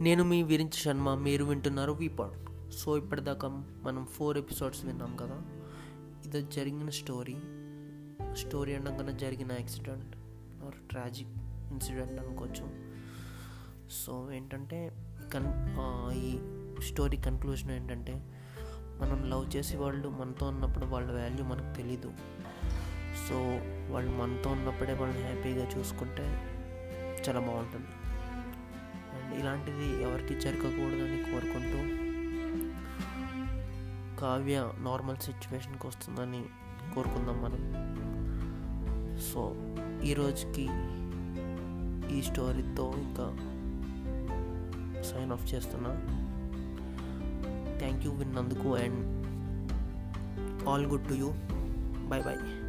నేను మీ విరించి శర్మ మీరు వింటున్నారు వీపాడ్ సో ఇప్పటిదాకా మనం ఫోర్ ఎపిసోడ్స్ విన్నాం కదా. ఇది జరిగిన స్టోరీ స్టోరీ అనగానే జరిగిన యాక్సిడెంట్ ఆర్ ట్రాజిక్ ఇన్సిడెంట్ అనుకోవచ్చు. సో ఏంటంటే కన్ ఈ స్టోరీ కన్క్లూజన్ ఏంటంటే మనం లవ్ చేసే వాళ్ళు మనతో ఉన్నప్పుడు వాళ్ళ వాల్యూ మనకు తెలీదు. సో వాళ్ళు మనతో ఉన్నప్పుడే వాళ్ళని హ్యాపీగా చూసుకుంటే చాలా బాగుంటుంది. ఇలాంటిది ఎవరికి జరగకూడదని కోరుకుంటూ కావ్య నార్మల్ సిచ్యువేషన్కి వస్తుందని కోరుకుందాం మనం. సో ఈ ఈ స్టోరీతో ఇంకా సైన్ ఆఫ్ చేస్తున్నా. థ్యాంక్ యూ విన్నందుకు and all good to you bye bye